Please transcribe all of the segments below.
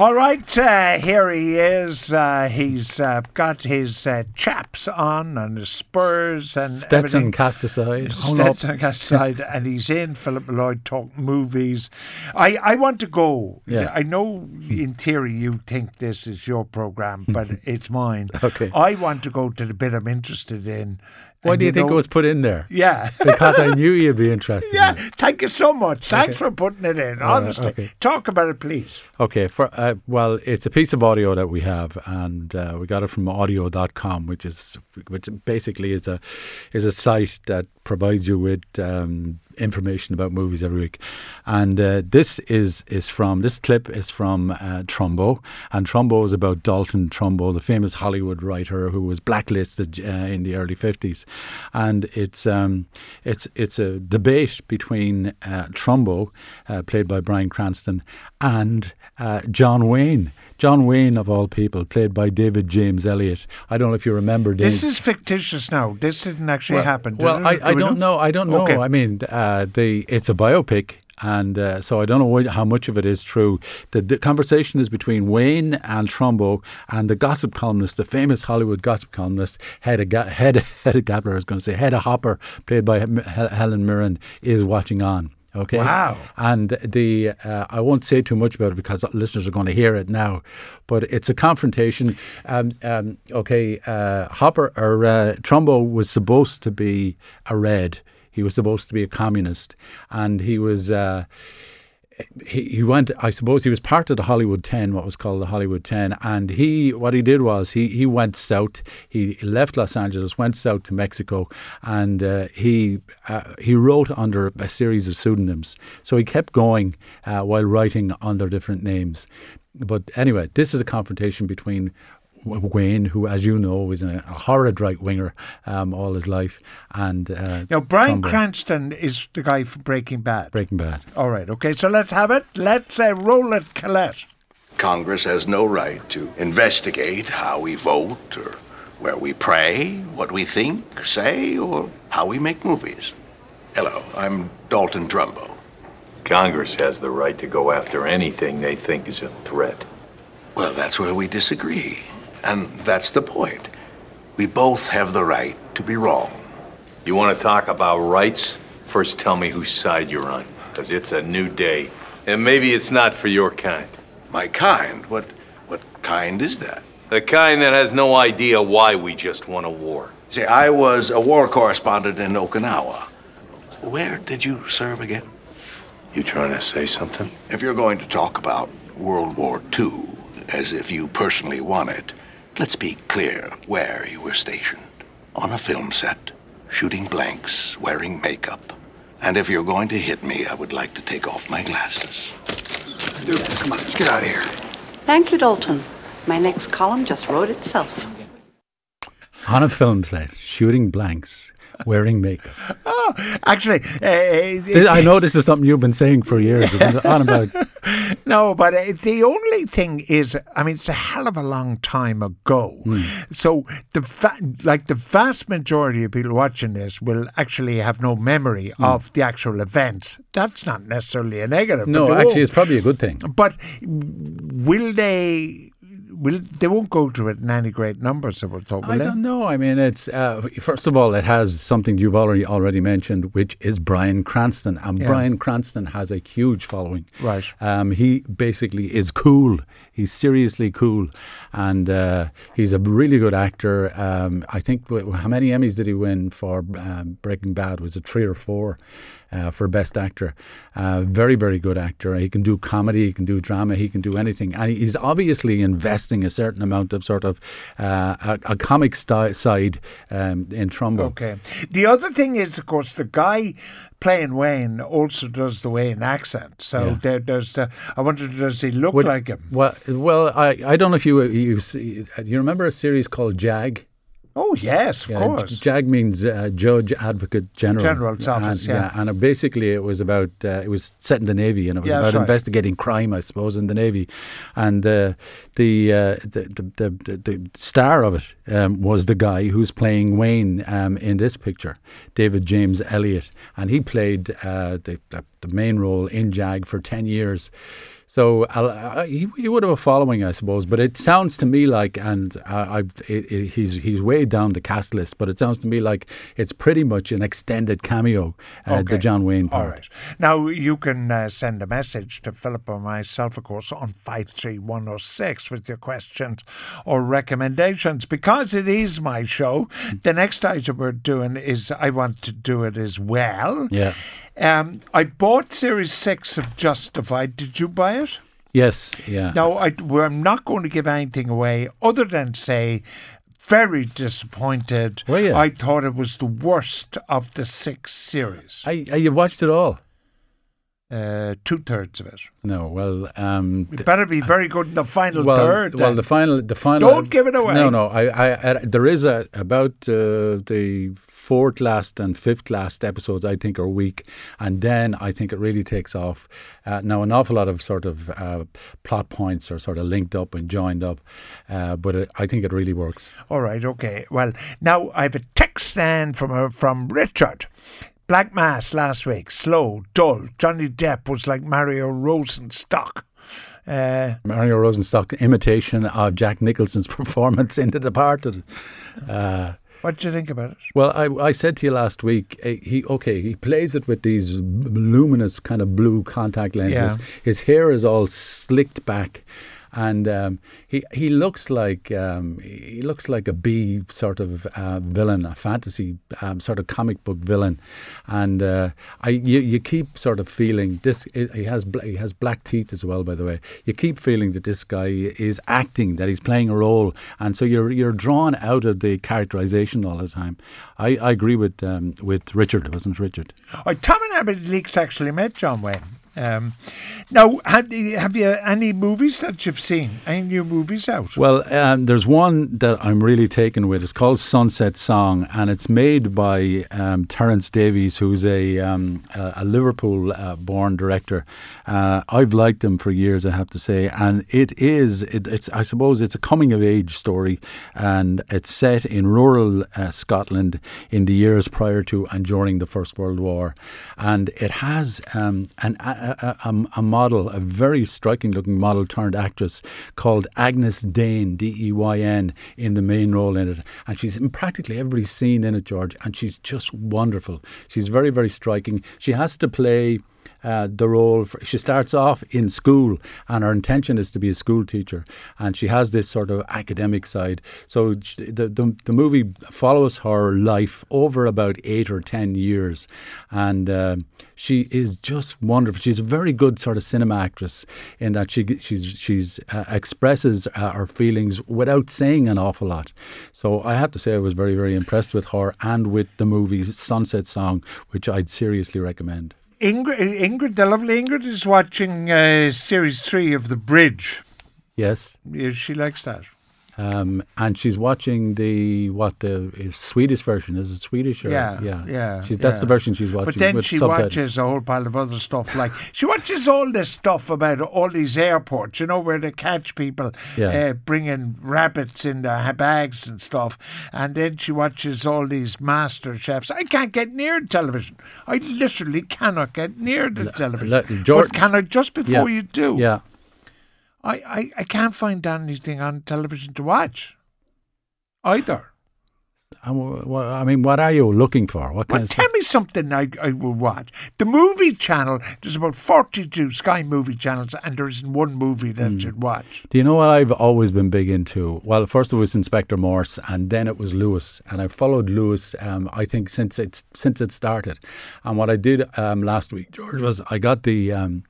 All right, uh, here he is. Uh, he's uh, got his uh, chaps on and his spurs and Stetson everything. cast aside. up. Stetson cast aside, and he's in Philip Molloy talk movies. I, I want to go. Yeah. I know in theory you think this is your program, but it's mine. Okay. I want to go to the bit I'm interested in. Why and do you think know- it was put in there? Yeah. Because I knew you'd be interested. in Yeah, it. thank you so much. Thanks for putting it in. All right, Honestly, okay. talk about it, please. Okay, for uh, well, it's a piece of audio that we have, and uh, we got it from audio.com, which is which basically is a is a site that provides you with um, information about movies every week. And uh, this is is from this clip is from uh, Trumbo, and Trumbo is about Dalton Trumbo, the famous Hollywood writer who was blacklisted uh, in the early fifties, and it's um, it's it's a debate between uh, Trumbo, uh, played by Bryan Cranston, and uh, John Wayne. John Wayne, of all people, played by David James Elliott. I don't know if you remember Dave. This is fictitious now. This didn't actually well, happen. did Well, it? I, Do I we don't know. I don't know. Okay. I mean, uh, the it's a biopic. And uh, so I don't know what, how much of it is true. The, the conversation is between Wayne and Trumbo and the gossip columnist, the famous Hollywood gossip columnist, Hedda, Ga- Hedda, Hedda Gabler, I was going to say, Hedda Hopper, played by Helen Mirren, is watching on. Okay. Wow. And the uh, I won't say too much about it because listeners are going to hear it now, but it's a confrontation. Um, um, okay, uh, Hopper or uh, Trumbo was supposed to be a red. He was supposed to be a communist, and he was. He, he went I suppose he was part of the Hollywood 10 what was called the Hollywood 10 and he what he did was he he went south. He left Los Angeles went south to Mexico and uh, he uh, he wrote under a series of pseudonyms. So he kept going uh, while writing under different names. But anyway this is a confrontation between Wayne, who, as you know, was a, a horrid right winger um, all his life, and uh, Now, Bryan Trumbo, Cranston is the guy from Breaking Bad. Breaking Bad. All right, okay, so let's have it. Let's uh, roll it, Colette. Congress has no right to investigate how we vote or where we pray, what we think, say, or how we make movies. Hello, I'm Dalton Trumbo. Congress has the right to go after anything they think is a threat. Well, that's where we disagree. And that's the point. We both have the right to be wrong. You want to talk about rights? First, tell me whose side you're on, because it's a new day. And maybe it's not for your kind. My kind? What what kind is that? The kind that has no idea why we just won a war. See, I was a war correspondent in Okinawa. Where did you serve again? You trying to say something? If you're going to talk about World War II as if you personally won it, let's be clear where you were stationed. On a film set, shooting blanks, wearing makeup. And if you're going to hit me, I would like to take off my glasses. Dude, come on, let's get out of here. Thank you, Dalton. My next column just wrote itself. On a film set, shooting blanks, wearing makeup. Oh, actually, uh, Th- I know this is something you've been saying for years. You've on about No, but uh, the only thing is, I mean, it's a hell of a long time ago. Hmm. So the va- like the vast majority of people watching this will actually have no memory Hmm. of the actual events. That's not necessarily a negative. no. Actually, it's probably a good thing. But will they? Will they won't go to it in any great numbers? I would thought. Will I they? don't know. I mean, it's uh, first of all, it has something you've already already mentioned, which is Bryan Cranston, and Yeah. Bryan Cranston has a huge following. Right. Um, he basically is cool. He's seriously cool, and uh, he's a really good actor. Um, I think how many Emmys did he win for um, Breaking Bad? Was it three or four? Uh, for best actor, uh, very very good actor. He can do comedy, he can do drama, he can do anything, and he's obviously investing a certain amount of sort of uh, a, a comic side um, in Trumbo. Okay. The other thing is, of course, the guy playing Wayne also does the Wayne accent. So Yeah. there, there's. Uh, I wonder, does he look Would- like him? Well, well, I, I don't know if you you see, you remember a series called Jag. Oh yes, of Yeah, course. JAG means uh, Judge Advocate General. General's office, and, yeah. and it basically it was about uh, it was set in the navy and it was Yeah, about right. investigating crime, I suppose, in the navy. And uh, the, uh, the, the the the the star of it um, was the guy who's playing Wayne um, in this picture, David James Elliott, and he played uh, the, the the main role in JAG for ten years. So uh, he, he would have a following, I suppose. But it sounds to me like, and uh, I, it, it, he's he's way down the cast list. But it sounds to me like it's pretty much an extended cameo, uh, Okay. the John Wayne part. All right. Now, you can uh, send a message to Philip or myself, of course, on 53106 with your questions or recommendations. Because it is my show, the next item we're doing is I want to do it as well. Yeah. Um, I bought Series 6 of Justified. Did you buy it? Yes. Yeah. Now, I, I'm not going to give anything away other than say, very disappointed. Were you? I thought it was the worst of the six series. I, I, you watched it all? Uh, Two thirds of it. No. Well, um, It better be very good in the final well, third. well, the final, the final. Don't give it away. No, no. I, I, I there is a about uh, the fourth last and fifth last episodes. I think are weak, and then I think it really takes off. Uh, now, an awful lot of sort of uh, plot points are sort of linked up and joined up, uh, but it, I think it really works. All right, okay. Well, now I have a text then from uh, from Richard. Black Mass last week, slow, dull. Johnny Depp was like Mario Rosenstock. Uh, Mario Rosenstock imitation of Jack Nicholson's performance in The Departed. Uh, what did you think about it? Well, I, I said to you last week, eh, he okay, he plays it with these luminous kind of blue contact lenses. Yeah. His hair is all slicked back, and um, he he looks like um, he looks like a B sort of uh, villain, a fantasy um, sort of comic book villain, and uh, I you, you keep sort of feeling this. He has he has black teeth as well, by the way. You keep feeling that this guy is acting, that he's playing a role, and so you're you're drawn out of the characterization all the time. I, I agree with um, with Richard. Wasn't Richard. Oh, Tom and Abbott Leaks actually met John Wayne. Um, now, have, you- have you any movies that you've seen? Any new movies out? Well, um, there's one that I'm really taken with. It's called Sunset Song, and it's made by um, Terence Davies, who's a um, a, Liverpool-born director. Uh, I've liked him for years, I have to say, and it is. It, it's I suppose it's a coming-of-age story, and it's set in rural uh, Scotland in the years prior to and during the First World War, and it has um, an, a, a, a, model, a very striking-looking model turned actress called Agyness Deyn, D E Y N, in the main role in it. And she's in practically every scene in it, George, and she's just wonderful. She's very, very striking. She has to play. Uh, the role for, she starts off in school and her intention is to be a school teacher and she has this sort of academic side. So the, the, the movie follows her life over about eight or ten years and uh, she is just wonderful. She's a very good sort of cinema actress in that she she's she's uh, expresses uh, her feelings without saying an awful lot. So I have to say I was very very impressed with her and with the movie Sunset Song which I'd seriously recommend Ingrid, Ingrid, the lovely Ingrid, is watching uh, series three of The Bridge. yes She likes that. Um, and she's watching the what the is Swedish version. Is it Swedish or Yeah, yeah? yeah, She's, that's yeah. the version she's watching. But then with she subtitles. watches a whole pile of other stuff. Like she watches all this stuff about all these airports, you know, where they catch people Yeah. uh, bringing rabbits in their bags and stuff. And then she watches all these master chefs. I can't get near television. I literally cannot get near the television. le- George- but can I just before yeah. you do? Yeah, I, I, I can't find anything on television to watch. Either. And wh- wh- I mean, what are you looking for? What kind Well, tell stuff? me something I, I will watch. The movie channel, there's about 42 Sky movie channels, and there isn't one movie that. I should watch. Do you know what I've always been big into? Well, first it was Inspector Morse, and then it was Lewis, and I followed Lewis. Um, I think since it's since it started, and what I did um, last week, George, was I got the. Um,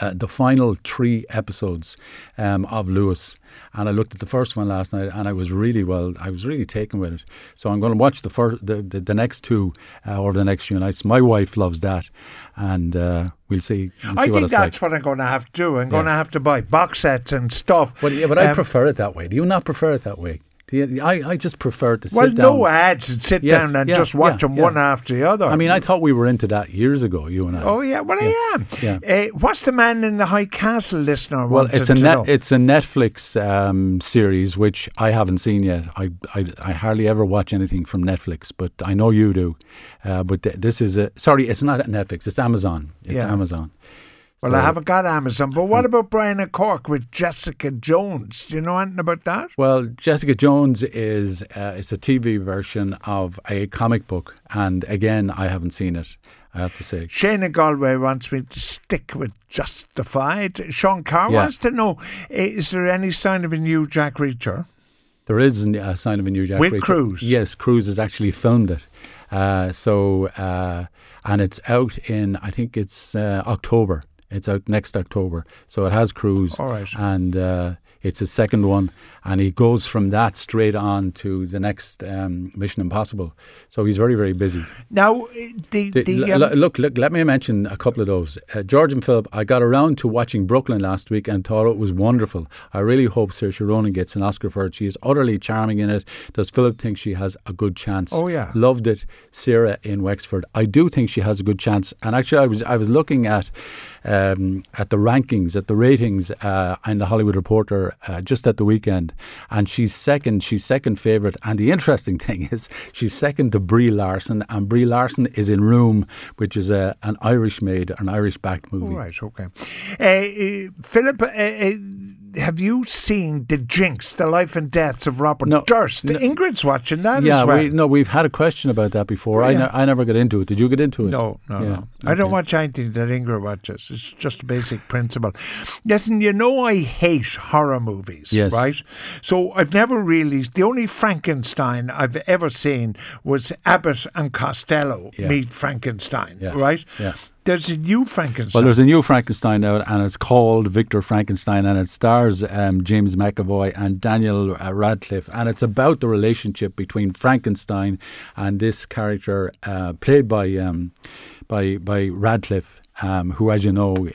uh, the final three episodes um, of Lewis, and I looked at the first one last night, and I was really well. I was really taken with it. So I'm going to watch the first, the, the, the next two uh, over the next few nights. My wife loves that, and uh, we'll see. I see what think it's that's like. what I'm going to have to do. I'm going to have to buy box sets and stuff. But, yeah, but I Um, prefer it that way. Do you not prefer it that way? You, I, I just prefer to sit down. Well, no ads and sit Yes, down and yeah, just watch yeah, them yeah. one after the other. I mean, I thought we were into that years ago, you and I. Oh yeah, well I am. yeah. Uh, what's the man in the high castle listener? Well, it's a net, it's a Netflix um, series which I haven't seen yet. I, I I hardly ever watch anything from Netflix, but I know you do. Uh, but th- this is a sorry, it's not Netflix. It's Amazon. It's. Amazon. Well, So- I haven't got Amazon, but what about Brian O'Cork with Jessica Jones? Do you know anything about that? Well, Jessica Jones is uh, it's a TV version of a comic book, and again, I haven't seen it. I have to say. Shana Galway wants me to stick with Justified. Sean Carr Yeah. wants to know eh, is there any sign of a new Jack Reacher? There is a sign of a new Jack With Reacher. Cruise? Yes, Cruise has actually filmed it. Uh, so, uh, and it's out in, I think it's uh, October. It's out next October. So it has Cruise. All right. And uh, it's a second one. And he goes from that straight on to the next um, Mission Impossible. So he's very, very busy. Now, eh, the, The- the, um, l- look, look, let me mention a couple of those. Uh, George and Philip, I got around to watching Brooklyn last week and thought it was wonderful. I really hope Saoirse Ronan gets an Oscar for it. She is utterly charming in it. Does Philip think she has a good chance? Oh, yeah. Loved it. Sarah in Wexford. I do think she has a good chance. And actually, I was I was looking at um, at the rankings, at the ratings uh, in the Hollywood Reporter uh, just at the weekend, and she's second. She's second favourite. And the interesting thing is, she's second to Brie Larson, and Brie Larson is in Room, which is a, an Irish made, an Irish backed movie. Right, okay. Uh, uh, Philip, uh, uh, have you seen The Jinx, The Life and Deaths of Robert No, Durst? no. Ingrid's watching that Yeah, as well. we, no, we've had a question about that before. I, ne- I never got into it. Did you get into it? No, no, Yeah, no. I don't watch anything that Ingrid watches. It's just a basic principle. Listen, you know I hate horror movies, Yes. right? So I've never really. The only Frankenstein I've ever seen was Abbott and Costello Yeah. meet Frankenstein, Yeah, right? yeah. There's a new Frankenstein. Well, there's a new Frankenstein out, and it's called Victor Frankenstein, and it stars um, James McAvoy and Daniel uh, Radcliffe, and it's about the relationship between Frankenstein and this character uh, played by um, by by Radcliffe, um, who, as you know.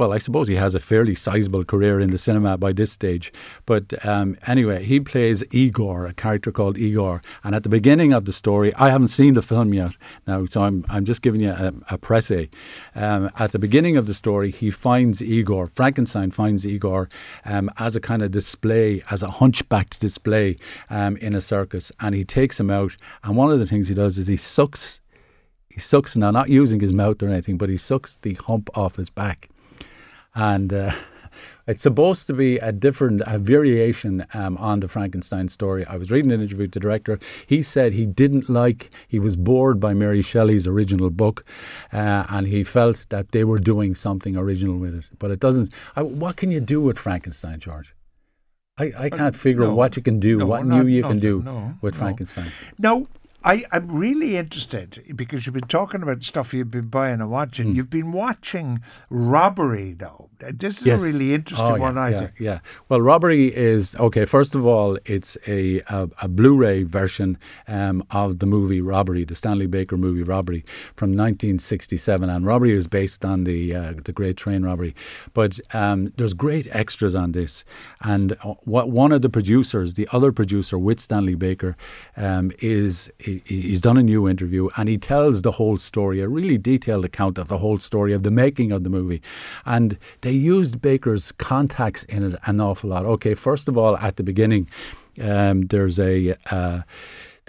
Well, I suppose he has a fairly sizable career in the cinema by this stage. But um, anyway, he plays Igor, a character called Igor. And at the beginning of the story, I haven't seen the film yet now, so I'm, I'm just giving you a, a presse. Um, at the beginning of the story, he finds Igor, Frankenstein finds Igor um, as a kind of display, as a hunchbacked display um, in a circus. And he takes him out. And one of the things he does is he sucks. He sucks now, not using his mouth or anything, but he sucks the hump off his back and uh, it's supposed to be a different a variation um, on the Frankenstein story. I was reading an interview with the director. He said he didn't like, he was bored by Mary Shelley's original book, uh, and he felt that they were doing something original with it. But it doesn't. I, what can you do with Frankenstein, George? I, I can't figure no. out what you can do, No, what not- new you can do no, with no. Frankenstein. Now, I, I'm really interested because you've been talking about stuff you've been buying and watching. Hmm. You've been watching Robbery, though. This is Yes. a really interesting Oh, yeah, one, I yeah, think. Yeah. Well, Robbery is okay. First of all, it's a a, a Blu-ray version um, of the movie Robbery, the Stanley Baker movie Robbery from 1967, and Robbery is based on the uh, the Great Train Robbery. But um, there's great extras on this, and uh, what one of the producers, the other producer with Stanley Baker, um, is he, he's done a new interview and he tells the whole story, a really detailed account of the whole story of the making of the movie, and they used Baker's contacts in it an awful lot. Okay, first of all, at the beginning, um, there's a. Uh,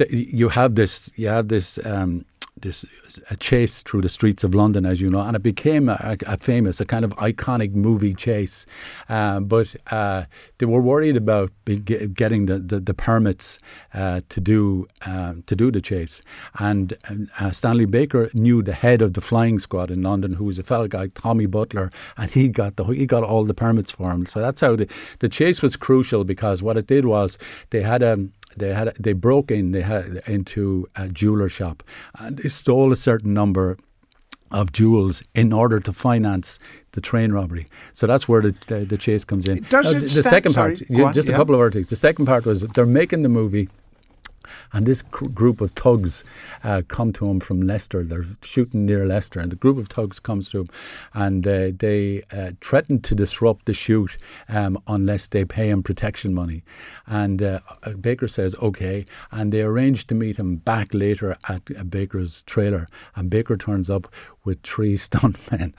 you have this you have this. Um, this a chase through the streets of London, as you know, and it became a, a famous, a kind of iconic movie chase. Um, but uh, they were worried about getting the, the, the permits uh, to do um, to do the chase. And uh, Stanley Baker knew the head of the flying squad in London, who was a fellow guy, Tommy Butler, and he got the he got all the permits for him. So that's how the the chase was crucial because what it did was they had a they had they broke in they had into a jeweler shop and they stole a certain number of jewels in order to finance the train robbery. So that's where the the, the chase comes in. Does Now, it the, the second sorry, part, go yeah, just a couple of articles. The second part was they're making the movie. And this cr- group of thugs uh, come to him from Leicester. They're shooting near Leicester, and the group of thugs comes to him, and uh, they uh, threaten to disrupt the shoot um, unless they pay him protection money. And uh, Baker says okay, and they arrange to meet him back later at Baker's trailer. And Baker turns up with three stuntmen.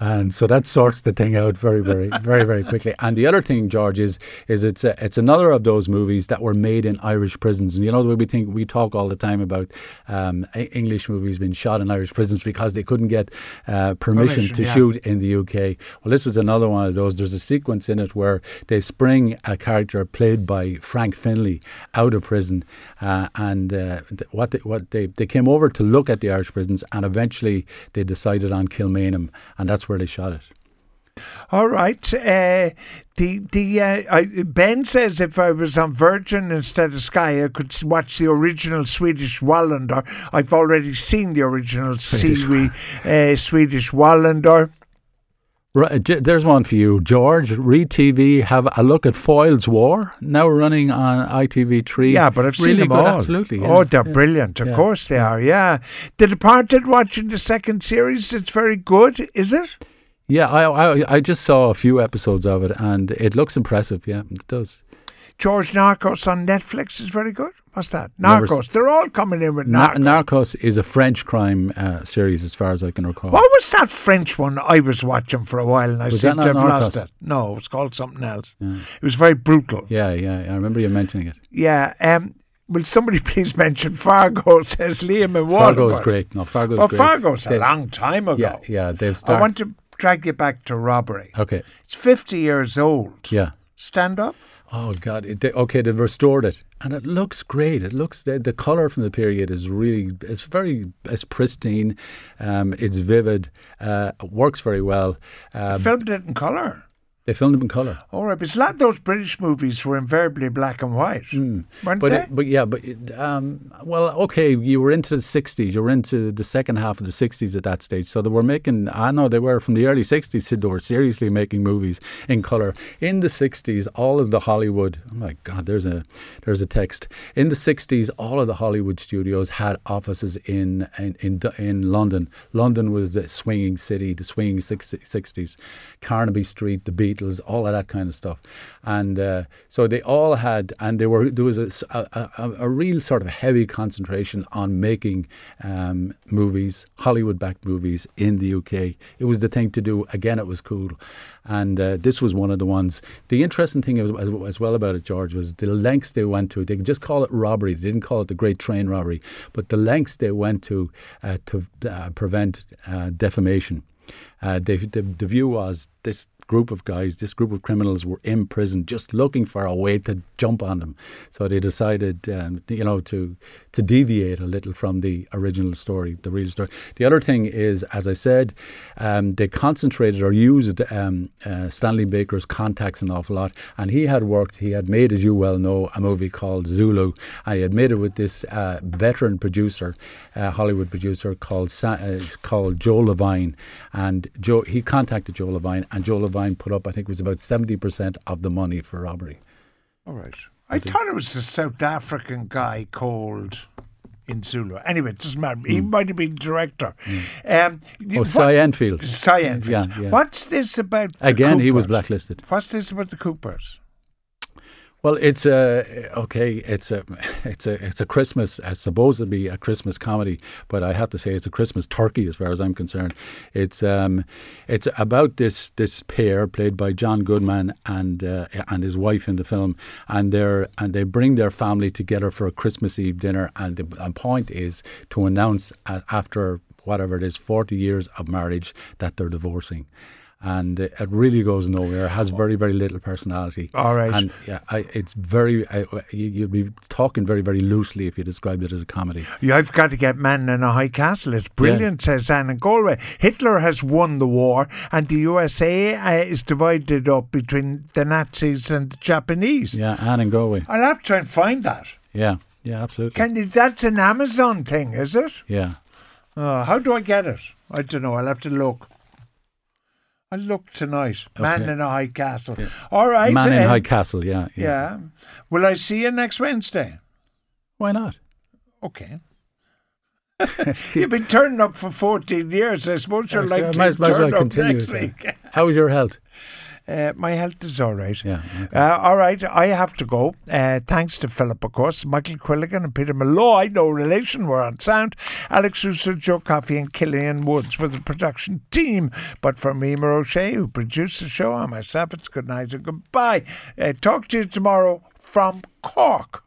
And so that sorts the thing out very, very, very, very quickly. And the other thing, George, is is it's a, it's another of those movies that were made in Irish prisons. And you know the way we think we talk all the time about um, English movies being shot in Irish prisons because they couldn't get uh, permission, Permission, to yeah. shoot in the UK. Well, this was another one of those. There's a sequence in it where they spring a character played by Frank Finlay out of prison, uh, and uh, what they, what they they came over to look at the Irish prisons, and eventually they decided on Kilmainham, and that's where they shot it. All right. Uh, the the uh, I, Ben says if I was on Virgin instead of Sky, I could watch the original Swedish Wallander. I've already seen the original Swedish uh, Swedish Wallander. Right, uh, there's one for you, George. Read TV. Have a look at Foyle's War now running on ITV3. Yeah, but I've seen really them good, all. Absolutely. yeah, Oh, they're yeah. brilliant. Of yeah, course they are. Yeah. The Departed. Watching the second series. It's very good. Is it? Yeah, I, I I just saw a few episodes of it, and it looks impressive. Yeah, it does. George Narcos on Netflix is very good. What's that? Never Narcos. They're all coming in with Nar- Narcos. Narcos is a French crime uh, series, as far as I can recall. What was that French one I was watching for a while and I Was seem to have not lost Narcos? it? No, it was called something else. It was very brutal. Yeah, yeah, I remember you mentioning it. Yeah. Um, will somebody please mention Fargo? Says Liam and Fargo is great. No, Fargo is Well, great. Fargo's a long time ago. Yeah, yeah, they've I want to drag you back to robbery. okay, It's 50 years old. yeah. Stand up. Oh God! It, they, okay, they've restored it, and it looks great. It looks the, the color from the period is really it's very it's pristine, um, it's vivid, uh, it works very well. Um, Filmed it in colour. They filmed it in color. All right, but lot of those British movies were invariably black and white, weren't Hmm. But they? but yeah, but um, well, okay, you were into the '60s. You were into the second half of the '60s at that stage. So they were making. I know they were from the early '60s. So They were seriously making movies in color. In the '60s, all of the Hollywood. Oh my God, there's a there's a text. In the '60s, all of the Hollywood studios had offices in in in, in London. London was the swinging city, the swinging six- '60s. Carnaby Street, the Beatles, all of that kind of stuff, and uh, so they all had, and they were there was a a real sort of heavy concentration on making um, movies, Hollywood-backed movies in the UK. It was the thing to do. Again, it was cool, and uh, this was one of the ones. The interesting thing as, as, as well about it, George, was the lengths they went to. They could just call it robbery. They didn't call it the Great Train Robbery, but the lengths they went to uh, to uh, prevent uh, defamation. Uh, they, the, the view was this group of guys, this group of criminals were in prison just looking for a way to jump on them. So they decided, um, you know, to to deviate a little from the original story, the real story. The other thing is, as I said, um, they concentrated or used um, uh, Stanley Baker's contacts an awful lot. And he had worked, he had made, as you well know, a movie called Zulu. And he had made it with this uh, veteran producer, uh, Hollywood producer called Sa- uh, called Joe Levine. And Joe, he contacted Joe Levine, and Joe Levine put up, I think it was about 70% of the money for robbery. All right. I thought it was a South African guy called in Zulu. Anyway, it doesn't matter. He might have been director. Um, Hmm. Oh, Cy Enfield. Cyan. Yeah, yeah. What's this about? the Again, he was blacklisted. What's this about the Coopers? Well, it's a okay. It's a it's a it's a Christmas. It's supposed to be a Christmas comedy, but I have to say it's a Christmas turkey as far as I'm concerned. It's um, it's about this this pair played by John Goodman and uh, and his wife in the film, and they're and they bring their family together for a Christmas Eve dinner, and the and point is to announce uh, after whatever it is, forty years of marriage, that they're divorcing. And it really goes nowhere. It has very, very little personality. All right. And yeah, I, it's very. I, you- you'd be talking very, very loosely if you described it as a comedy. Yeah, I've got to get Man in a High Castle. It's brilliant, says Anne in Galway. Hitler has won the war, and the USA uh, is divided up between the Nazis and the Japanese. Yeah, Anne and Galway. I'll have to try and find that. Yeah, yeah, absolutely. Can you, that's an Amazon thing, is it? yeah, Uh, how do I get it? I don't know. I'll have to look. I'll look tonight. Man Okay. in a High Castle. All right. Man in uh, High Castle. Yeah, yeah, Yeah. Will I see you next Wednesday? Why not? Okay. You've been turning up for 14 years. I suppose you're like I to might, might as well up next week. How is your health? Uh, my health is all right. Yeah, okay. Uh, all right, I have to go. Uh, thanks to Philip, of course, Michael Quilligan and Peter Malloy, no relation, were on sound. Alex Russo, Joe Coffey, and Killian Woods were the production team. But for me, O'Shea, who produced the show, and myself, it's good night and goodbye. Uh, talk to you tomorrow from Cork.